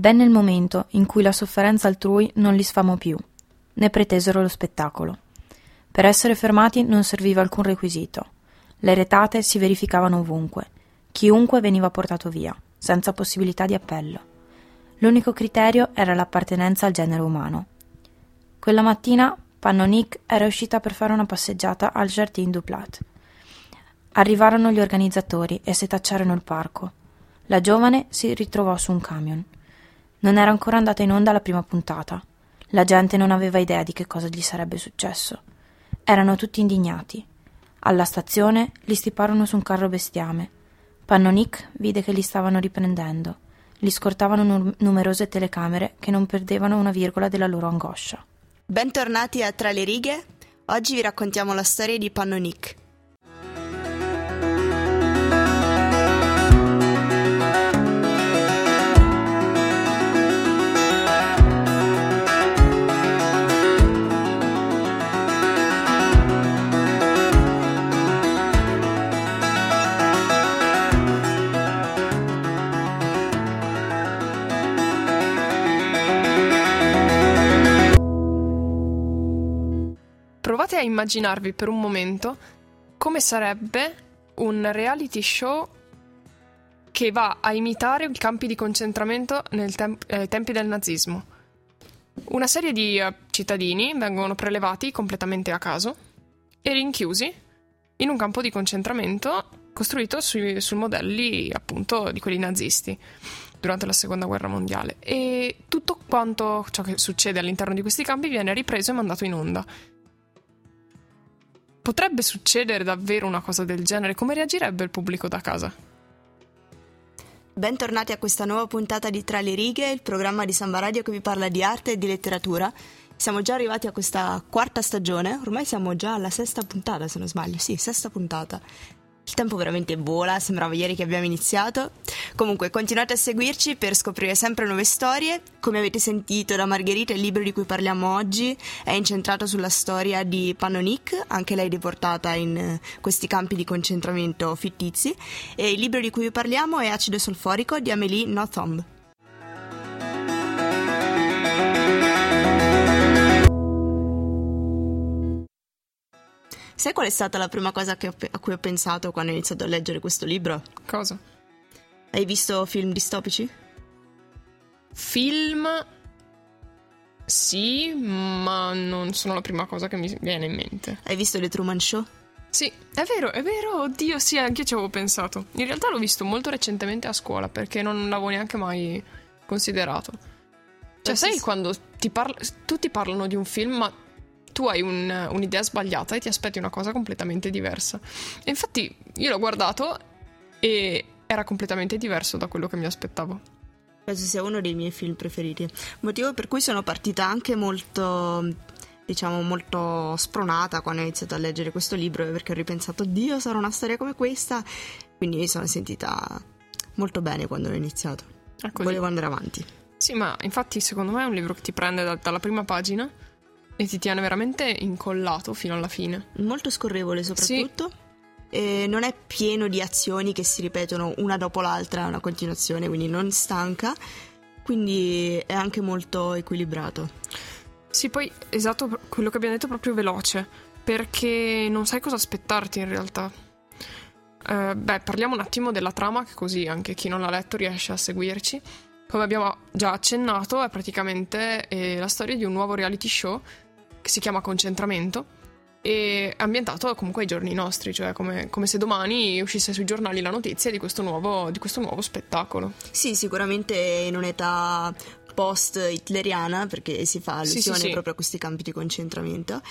Venne il momento in cui la sofferenza altrui non li sfamò più, né pretesero lo spettacolo. Per essere fermati non serviva alcun requisito. Le retate si verificavano ovunque. Chiunque veniva portato via, senza possibilità di appello. L'unico criterio era l'appartenenza al genere umano. Quella mattina Pannonique era uscita per fare una passeggiata al Jardin du Plat. Arrivarono gli organizzatori e setacciarono il parco. La giovane si ritrovò su un camion. Non era ancora andata in onda la prima puntata. La gente non aveva idea di che cosa gli sarebbe successo. Erano tutti indignati. Alla stazione li stiparono su un carro bestiame. Pannonique vide che li stavano riprendendo. Li scortavano nu- numerose telecamere che non perdevano una virgola della loro angoscia. Bentornati a Tra le righe. Oggi vi raccontiamo la storia di Pannonique. A immaginarvi per un momento come sarebbe un reality show che va a imitare i campi di concentramento nei tem- eh, tempi del nazismo. Una serie di eh, cittadini vengono prelevati completamente a caso e rinchiusi in un campo di concentramento costruito sui, su modelli appunto di quelli nazisti durante la seconda guerra mondiale e tutto quanto ciò che succede all'interno di questi campi viene ripreso e mandato in onda potrebbe succedere davvero una cosa del genere, come reagirebbe il pubblico da casa? Bentornati a questa nuova puntata di Tra le righe, il programma di Samba Radio che vi parla di arte e di letteratura. Siamo già arrivati a questa quarta stagione, ormai siamo già alla sesta puntata se non sbaglio, sì, sesta puntata. Il tempo veramente vola, sembrava ieri che abbiamo iniziato. Comunque, continuate a seguirci per scoprire sempre nuove storie. Come avete sentito da Margherita, il libro di cui parliamo oggi è incentrato sulla storia di Pannonique, anche lei deportata in eh, questi campi di concentramento fittizi. E il libro di cui parliamo è Acido solforico di Amélie Nothomb. Sai qual è stata la prima cosa ho, a cui ho pensato quando ho iniziato a leggere questo libro? Cosa? Hai visto film distopici? Film sì, ma non sono la prima cosa che mi viene in mente. Hai visto The Truman Show? Sì, è vero, è vero, oddio, sì, anche io ci avevo pensato. In realtà l'ho visto molto recentemente a scuola perché non l'avevo neanche mai considerato. Cioè, sai quando ti parla, tutti parlano di un film, ma tu hai un, un'idea sbagliata e ti aspetti una cosa completamente diversa. E infatti io l'ho guardato e era completamente diverso da quello che mi aspettavo. Penso sia uno dei miei film preferiti. Motivo per cui sono partita anche molto diciamo molto spronata quando ho iniziato a leggere questo libro perché ho ripensato Dio sarà una storia come questa quindi mi sono sentita molto bene quando ho iniziato volevo andare avanti sì ma infatti secondo me è un libro che ti prende da, dalla prima pagina e ti tiene veramente incollato fino alla fine. Molto scorrevole soprattutto. Sì. E non è pieno di azioni che si ripetono una dopo l'altra, è una continuazione, quindi non stanca. Quindi è anche molto equilibrato. Sì, poi esatto quello che abbiamo detto proprio veloce, perché non sai cosa aspettarti in realtà. Uh, beh, parliamo un attimo della trama, che così anche chi non l'ha letto riesce a seguirci. Come abbiamo già accennato, è praticamente eh, la storia di un nuovo reality show che si chiama Concentramento e ambientato comunque ai giorni nostri, cioè come, come, se domani uscisse sui giornali la notizia di questo nuovo, di questo nuovo spettacolo. Sì, sicuramente in un'età post-hitleriana, perché si fa allusione sì, sì, sì. proprio a questi campi di concentramento.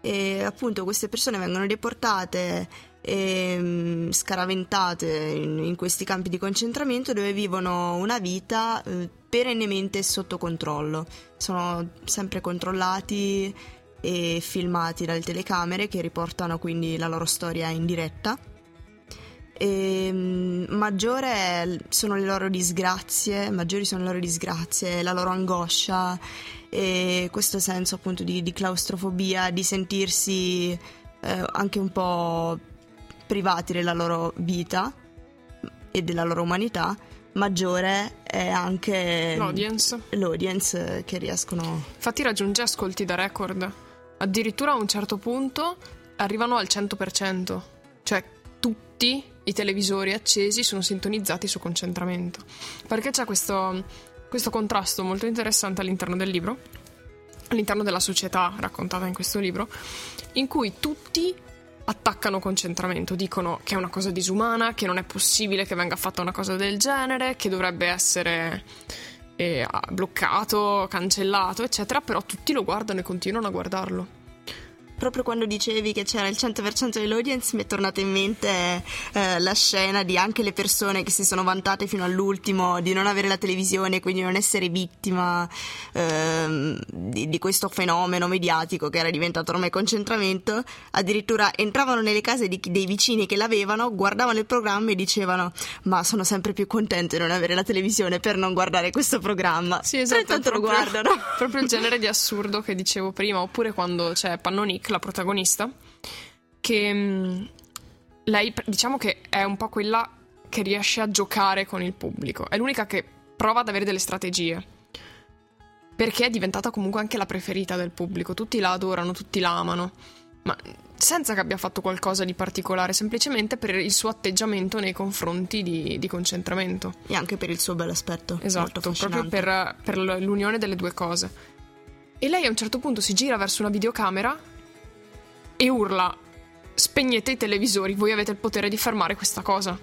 E appunto queste persone vengono deportate e mm, scaraventate in, in, questi campi di concentramento dove vivono una vita eh, perennemente sotto controllo. Sono sempre controllati e filmati dalle telecamere che riportano quindi la loro storia in diretta. E, um, maggiore sono le loro disgrazie, maggiori sono le loro disgrazie, la loro angoscia e questo senso appunto di, di claustrofobia, di sentirsi eh, anche un po' privati della loro vita e della loro umanità maggiore è anche l'audience. l'audience che riescono. Infatti raggiunge ascolti da record. Addirittura a un certo punto arrivano al 100%, cioè tutti i televisori accesi sono sintonizzati su concentramento. Perché c'è questo, questo contrasto molto interessante all'interno del libro, all'interno della società raccontata in questo libro, in cui tutti attaccano concentramento, dicono che è una cosa disumana, che non è possibile che venga fatta una cosa del genere, che dovrebbe essere eh, bloccato, cancellato, eccetera, però tutti lo guardano e continuano a guardarlo proprio quando dicevi che c'era il 100% dell'audience mi è tornata in mente eh, la scena di anche le persone che si sono vantate fino all'ultimo di non avere la televisione, quindi non essere vittima eh, di, di, questo fenomeno mediatico che era diventato ormai concentramento, addirittura entravano nelle case di, dei vicini che l'avevano, guardavano il programma e dicevano ma sono sempre più contento di non avere la televisione per non guardare questo programma. Sì, esatto. Intanto proprio, lo guardano. Proprio il genere di assurdo che dicevo prima, oppure quando c'è Pannonic la protagonista, che mm, lei diciamo che è un po' quella che riesce a giocare con il pubblico, è l'unica che prova ad avere delle strategie. Perché è diventata comunque anche la preferita del pubblico, tutti la adorano, tutti la amano, ma senza che abbia fatto qualcosa di particolare, semplicemente per il suo atteggiamento nei confronti di, di concentramento. E anche per il suo bel aspetto. Esatto, proprio per, per l'unione delle due cose. E lei a un certo punto si gira verso una videocamera e urla spegnete i televisori, voi avete il potere di fermare questa cosa.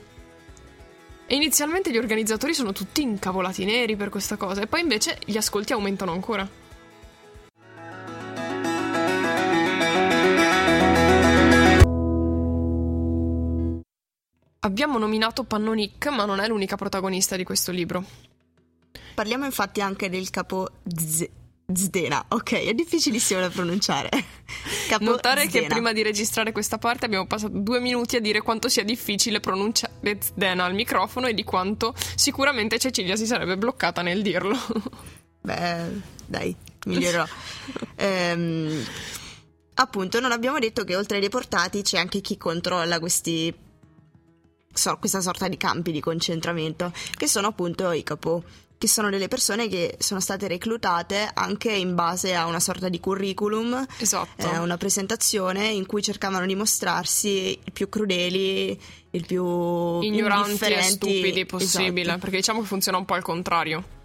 E inizialmente gli organizzatori sono tutti incavolati neri per questa cosa e poi invece gli ascolti aumentano ancora. Abbiamo nominato Pannonic, ma non è l'unica protagonista di questo libro. Parliamo infatti anche del capo Z- Zdena, ok, è difficilissimo da pronunciare. Notare Zdena. che prima di registrare questa parte abbiamo passato due minuti a dire quanto sia difficile pronunciare Zdena al microfono e di quanto sicuramente Cecilia si sarebbe bloccata nel dirlo. Beh, dai, migliorerò. ehm, appunto, non abbiamo detto che oltre ai deportati c'è anche chi controlla questi, so, questa sorta di campi di concentramento, che sono appunto i capo che sono delle persone che sono state reclutate anche in base a una sorta di curriculum, esatto. eh, una presentazione in cui cercavano di mostrarsi il più crudeli, il più ignoranti e stupidi possibile, esatto. perché diciamo che funziona un po' al contrario.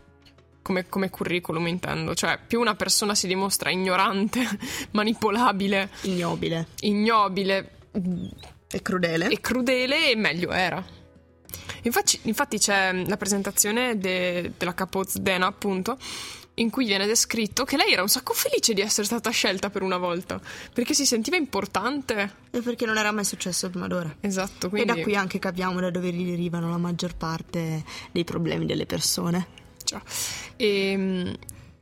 Come, come, curriculum intendo, cioè più una persona si dimostra ignorante, manipolabile, ignobile, ignobile e crudele, e crudele, meglio era. Infatti, infatti c'è la presentazione de, della Dena, appunto, in cui viene descritto che lei era un sacco felice di essere stata scelta per una volta, perché si sentiva importante. E perché non era mai successo prima d'ora. Esatto, quindi... E da qui anche capiamo da dove derivano la maggior parte dei problemi delle persone. Già. E, ehm,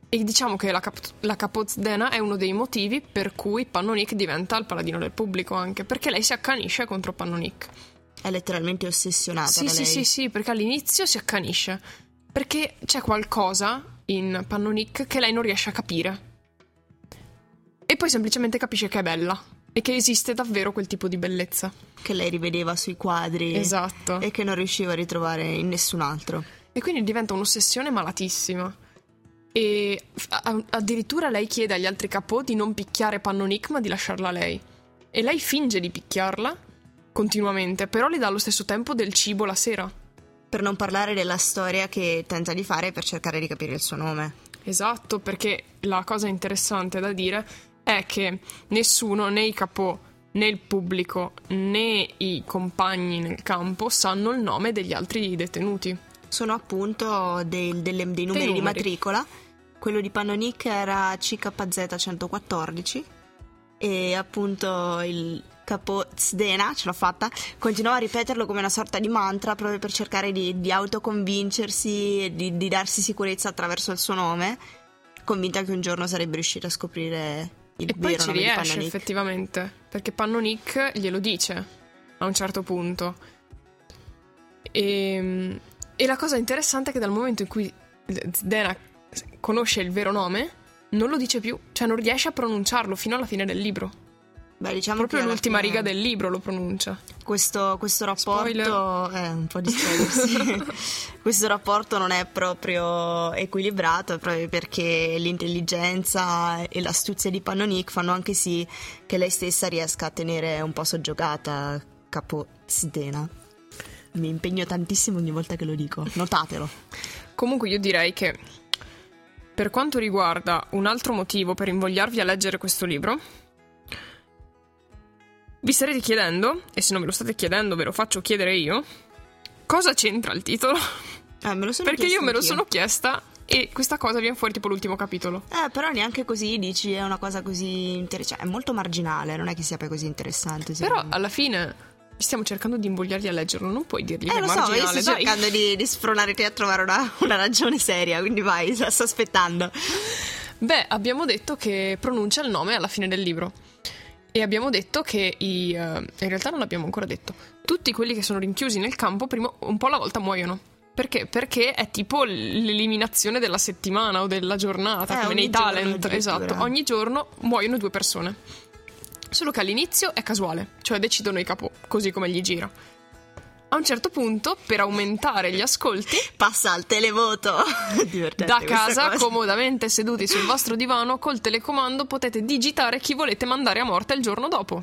e diciamo che la, cap- la Capozdena è uno dei motivi per cui Pannonic diventa il paladino del pubblico anche, perché lei si accanisce contro Pannonic è letteralmente ossessionata sì, da sì, lei. Sì, sì, perché all'inizio si accanisce. Perché c'è qualcosa in Pannonic che lei non riesce a capire. E poi semplicemente capisce che è bella e che esiste davvero quel tipo di bellezza. Che lei rivedeva sui quadri. Esatto. E che non riusciva a ritrovare in nessun altro. E quindi diventa un'ossessione malatissima. E addirittura lei chiede agli altri capò di non picchiare Pannonic ma di lasciarla lei. E lei finge di picchiarla continuamente, però le dà allo stesso tempo del cibo la sera. Per non parlare della storia che tenta di fare per cercare di capire il suo nome. Esatto, perché la cosa interessante da dire è che nessuno, né i capò, né il pubblico, né i compagni nel campo sanno il nome degli altri detenuti. Sono appunto dei, delle, dei, numeri, dei numeri di matricola. Quello di Pannonic era CKZ 114 e appunto il, capo Zdena, ce l'ho fatta, continuava a ripeterlo come una sorta di mantra proprio per cercare di, di autoconvincersi e di, di, darsi sicurezza attraverso il suo nome, convinta che un giorno sarebbe riuscita a scoprire il e vero poi ci riesce effettivamente, perché Pannonic glielo dice a un certo punto. E, ehm, e la cosa interessante è che dal momento in cui Zdena conosce il vero nome, non lo dice più, cioè non riesce a pronunciarlo fino alla fine del libro. Beh, diciamo Proprio l'ultima riga del libro lo pronuncia. Questo, questo rapporto è eh, un po' di spoiler, questo rapporto non è proprio equilibrato proprio perché l'intelligenza e l'astuzia di Pannonic fanno anche sì che lei stessa riesca a tenere un po' soggiogata Capo Zdena. Mi impegno tantissimo ogni volta che lo dico, notatelo. Comunque io direi che per quanto riguarda un altro motivo per invogliarvi a leggere questo libro, vi starete chiedendo, e se non me lo state chiedendo ve lo faccio chiedere io, cosa c'entra il titolo? Eh, me lo sono Perché io me lo anch'io. sono chiesta e questa cosa viene fuori tipo l'ultimo capitolo. Eh, però neanche così dici è una cosa così interessante. Cioè, è molto marginale, non è che sia poi così interessante. Però alla fine stiamo cercando di invogliarli a leggerlo, non puoi dirgli eh, che è marginale. Eh, lo so, io sto dai. cercando di, di spronare te a trovare una, una ragione seria, quindi vai, sto aspettando. Beh, abbiamo detto che pronuncia il nome alla fine del libro. E abbiamo detto che i. Uh, in realtà non l'abbiamo ancora detto. Tutti quelli che sono rinchiusi nel campo, prima, un po' alla volta muoiono. Perché? Perché è tipo l'eliminazione della settimana o della giornata, eh, come nei talent. Esatto. Ogni giorno muoiono due persone. Solo che all'inizio è casuale, cioè decidono i capo, così come gli gira a un certo punto, per aumentare gli ascolti, passa al televoto. da casa, comodamente seduti sul vostro divano, col telecomando potete digitare chi volete mandare a morte il giorno dopo.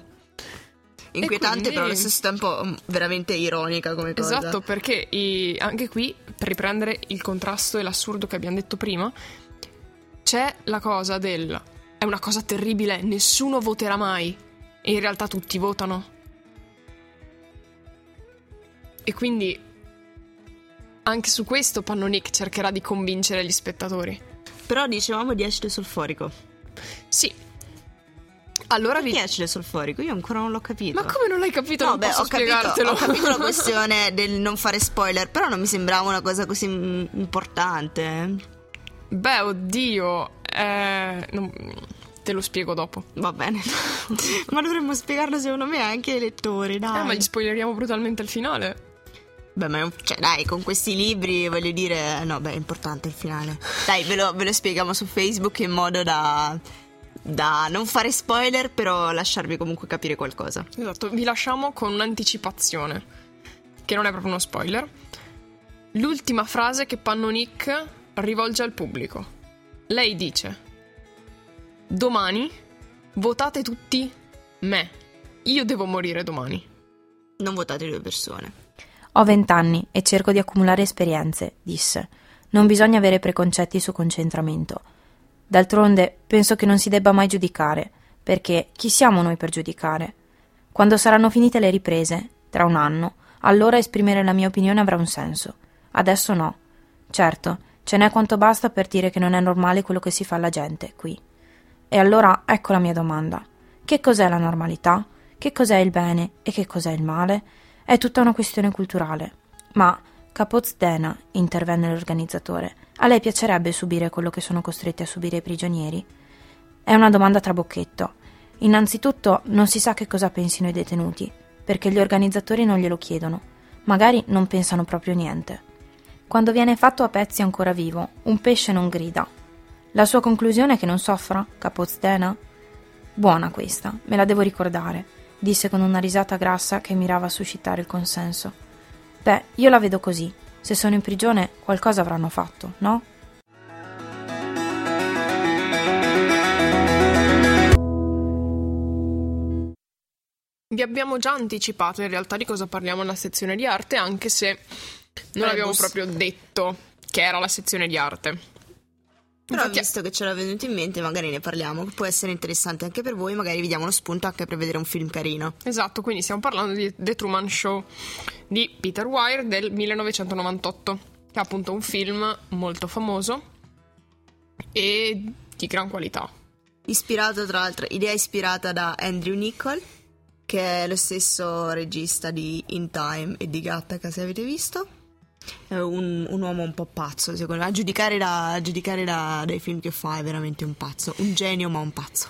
Inquietante, quindi... però allo stesso tempo mm, veramente ironica come cosa. Esatto, perché i... anche qui, per riprendere il contrasto e l'assurdo che abbiamo detto prima, c'è la cosa del è una cosa terribile, nessuno voterà mai. E in realtà tutti votano. E quindi anche su questo Pannonic cercherà di convincere gli spettatori. Però dicevamo di acido solforico. Sì. Allora Perché vi... acide solforico? Io ancora non l'ho capito. Ma come non l'hai capito? No, non beh, ho capito, ho capito la questione del non fare spoiler, però non mi sembrava una cosa così importante. Beh, oddio, eh, non... te lo spiego dopo. Va bene. ma dovremmo spiegarlo secondo me anche ai lettori, dai. Eh, ma gli spoileriamo brutalmente il finale. Beh, ma cioè, dai, con questi libri voglio dire, no, beh, è importante il finale. Dai, ve lo, ve lo spieghiamo su Facebook in modo da, da non fare spoiler, però lasciarvi comunque capire qualcosa. Esatto, vi lasciamo con un'anticipazione, che non è proprio uno spoiler. L'ultima frase che Pannonic rivolge al pubblico. Lei dice: Domani votate tutti me. Io devo morire domani. Non votate due persone. Ho vent'anni e cerco di accumulare esperienze, disse. Non bisogna avere preconcetti su concentramento. D'altronde, penso che non si debba mai giudicare, perché chi siamo noi per giudicare? Quando saranno finite le riprese, tra un anno, allora esprimere la mia opinione avrà un senso. Adesso no. Certo, ce n'è quanto basta per dire che non è normale quello che si fa alla gente qui. E allora ecco la mia domanda. Che cos'è la normalità? Che cos'è il bene e che cos'è il male? È tutta una questione culturale. Ma, Capozdena, intervenne l'organizzatore, a lei piacerebbe subire quello che sono costretti a subire i prigionieri? È una domanda trabocchetto. Innanzitutto non si sa che cosa pensino i detenuti, perché gli organizzatori non glielo chiedono. Magari non pensano proprio niente. Quando viene fatto a pezzi ancora vivo, un pesce non grida. La sua conclusione è che non soffra, Capozdena? Buona questa, me la devo ricordare disse con una risata grassa che mirava a suscitare il consenso. Beh, io la vedo così. Se sono in prigione qualcosa avranno fatto, no? Vi abbiamo già anticipato in realtà di cosa parliamo nella sezione di arte, anche se non Beh, abbiamo proprio detto che era la sezione di arte. Però Infatti, visto che ce l'ha venuto in mente, magari ne parliamo, può essere interessante anche per voi, magari vi diamo uno spunto anche per vedere un film carino. Esatto, quindi stiamo parlando di The Truman Show di Peter Weir del 1998, che è appunto un film molto famoso e di gran qualità. Ispirato tra l'altro, idea ispirata da Andrew Nichol, che è lo stesso regista di In Time e di Gattaca, se avete visto un, un, uomo un po' pazzo, secondo me. A giudicare, da, a giudicare da, dai film che fa è veramente un pazzo. Un genio, ma un pazzo.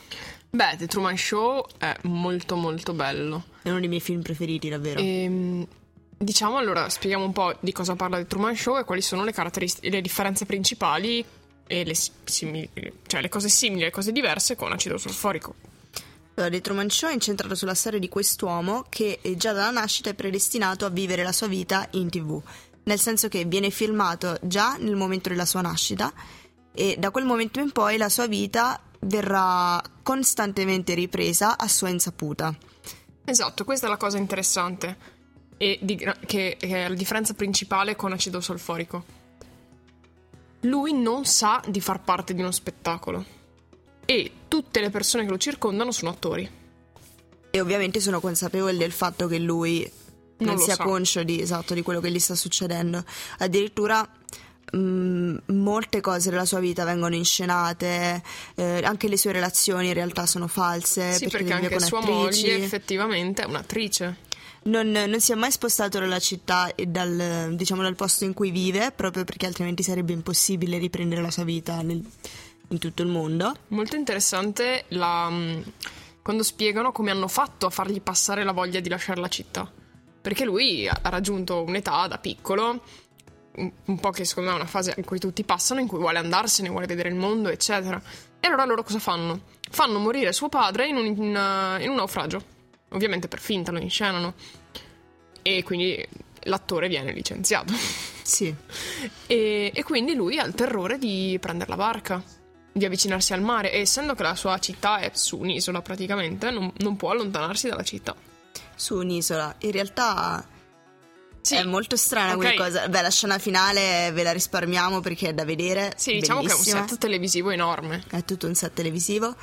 Beh, The Truman Show è molto molto bello. È uno dei miei film preferiti, davvero. E, ehm, diciamo allora, spieghiamo un po' di cosa parla The Truman Show e quali sono le caratteristiche, le differenze principali e le, simili, cioè le cose simili e le cose diverse con acido solforico. Allora, The Truman Show è incentrato sulla storia di quest'uomo che eh, già dalla nascita è predestinato a vivere la sua vita in tv, nel senso che viene filmato già nel momento della sua nascita e da quel momento in poi la sua vita verrà costantemente ripresa a sua insaputa. Esatto, questa è la cosa interessante e di, che, che è la differenza principale con acido solforico. Lui non sa di far parte di uno spettacolo e tutte le persone che lo circondano sono attori. E ovviamente sono consapevoli del fatto che lui non, non sia sa. conscio di, esatto, di quello che gli sta succedendo. Addirittura mh, mm, molte cose della sua vita vengono inscenate, eh, anche le sue relazioni in realtà sono false. Sì, perché, perché anche sua attrici. moglie effettivamente è un'attrice. Non, non, si è mai spostato dalla città e dal, diciamo, dal, posto in cui vive, proprio perché altrimenti sarebbe impossibile riprendere la sua vita nel, in tutto il mondo. Molto interessante la, mm, quando spiegano come hanno fatto a fargli passare la voglia di lasciare la città. Perché lui ha raggiunto un'età da piccolo un po' che secondo me è una fase in cui tutti passano, in cui vuole andarsene, vuole vedere il mondo, eccetera. E allora loro cosa fanno? Fanno morire suo padre in un, in, in un naufragio. Ovviamente per finta lo inscenano. E quindi l'attore viene licenziato. Sì. E, e, quindi lui ha il terrore di prendere la barca, di avvicinarsi al mare. E essendo che la sua città è su un'isola praticamente, non, non può allontanarsi dalla città. Su un'isola. In realtà sì. È molto strana okay. quella cosa. Beh, la scena finale ve la risparmiamo perché è da vedere. Sì, diciamo Bellissima. che è un set televisivo enorme. È tutto un set televisivo.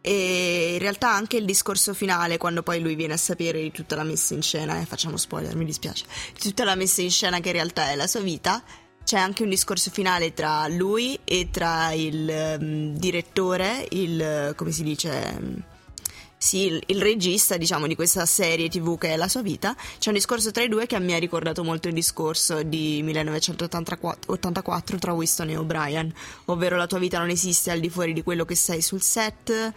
E in realtà anche il discorso finale, quando poi lui viene a sapere di tutta la messa in scena, eh, facciamo spoiler, mi dispiace, di tutta la messa in scena che in realtà è la sua vita, c'è anche un discorso finale tra lui e tra il um, direttore, il, come si dice, um, sì, il, il, regista, diciamo, di questa serie TV che è la sua vita, c'è un discorso tra i due che mi ha ricordato molto il discorso di 1984 tra Winston e O'Brien, ovvero la tua vita non esiste al di fuori di quello che sei sul set.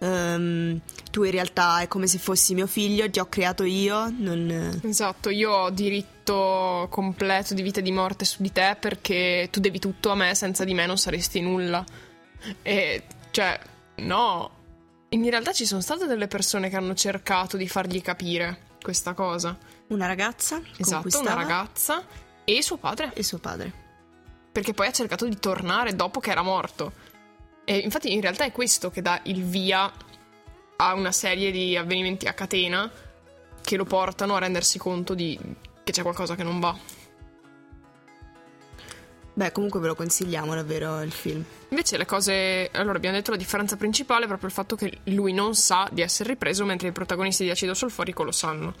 Um, tu in realtà è come se fossi mio figlio, ti ho creato io. Non... Esatto, io ho diritto completo di vita e di morte su di te perché tu devi tutto a me, senza di me non saresti nulla. E cioè, no, in realtà ci sono state delle persone che hanno cercato di fargli capire questa cosa. Una ragazza? Esatto, una ragazza e suo padre. E suo padre. Perché poi ha cercato di tornare dopo che era morto. E infatti in realtà è questo che dà il via a una serie di avvenimenti a catena che lo portano a rendersi conto di che c'è qualcosa che non va. Beh, comunque ve lo consigliamo davvero il film. Invece le cose... Allora, abbiamo detto la differenza principale è proprio il fatto che lui non sa di essere ripreso mentre i protagonisti di acido solforico lo sanno.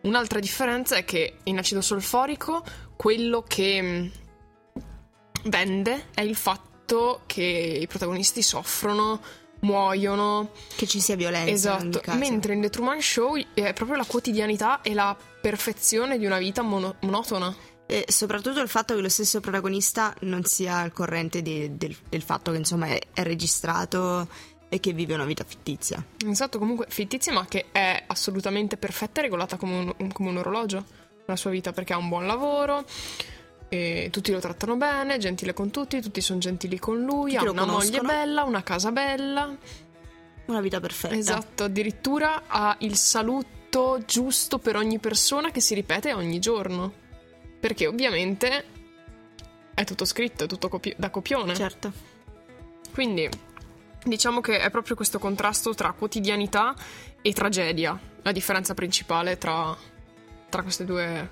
Un'altra differenza è che in acido solforico quello che mm, vende è il fatto che i protagonisti soffrono, muoiono. Che ci sia violenza. Esatto. In mentre in The Truman Show è proprio la quotidianità e la perfezione di una vita mono- monotona. E soprattutto il fatto che lo stesso protagonista non sia al corrente di, del, del, fatto che insomma è, è, registrato e che vive una vita fittizia. Esatto, comunque fittizia ma che è assolutamente perfetta e regolata come un, come un orologio la sua vita perché ha un buon lavoro. Tutti lo trattano bene, gentile con tutti, tutti sono gentili con lui, tutti ha una moglie bella, una casa bella. Una vita perfetta. Esatto, addirittura ha il saluto giusto per ogni persona che si ripete ogni giorno. Perché ovviamente è tutto scritto, è tutto copi- da copione. Certo. Quindi diciamo che è proprio questo contrasto tra quotidianità e tragedia, la differenza principale tra, tra queste due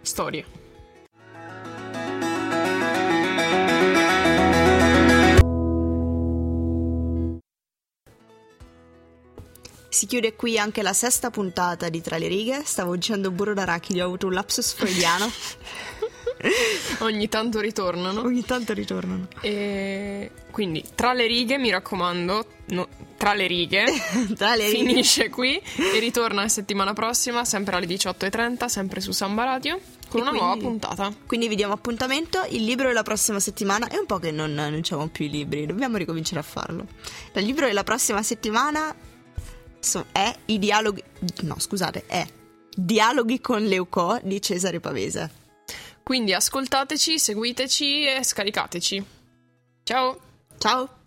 storie. Si chiude qui anche la sesta puntata di Tra le righe. Stavo dicendo burro d'arachidi, ho avuto un lapsus freudiano. Ogni tanto ritornano. Ogni tanto ritornano. E quindi, tra le righe, mi raccomando, no, tra le righe, tra le righe. finisce qui e ritorna la settimana prossima, sempre alle 18.30, sempre su Samba Radio, con e una quindi, nuova puntata. Quindi vi diamo appuntamento, il libro della prossima settimana, è un po' che non, abbiamo più i libri, dobbiamo ricominciare a farlo. Il libro della prossima settimana so, è i dialoghi. No, scusate, è Dialoghi con Leucò di Cesare Pavese. Quindi ascoltateci, seguiteci e scaricateci. Ciao! Ciao!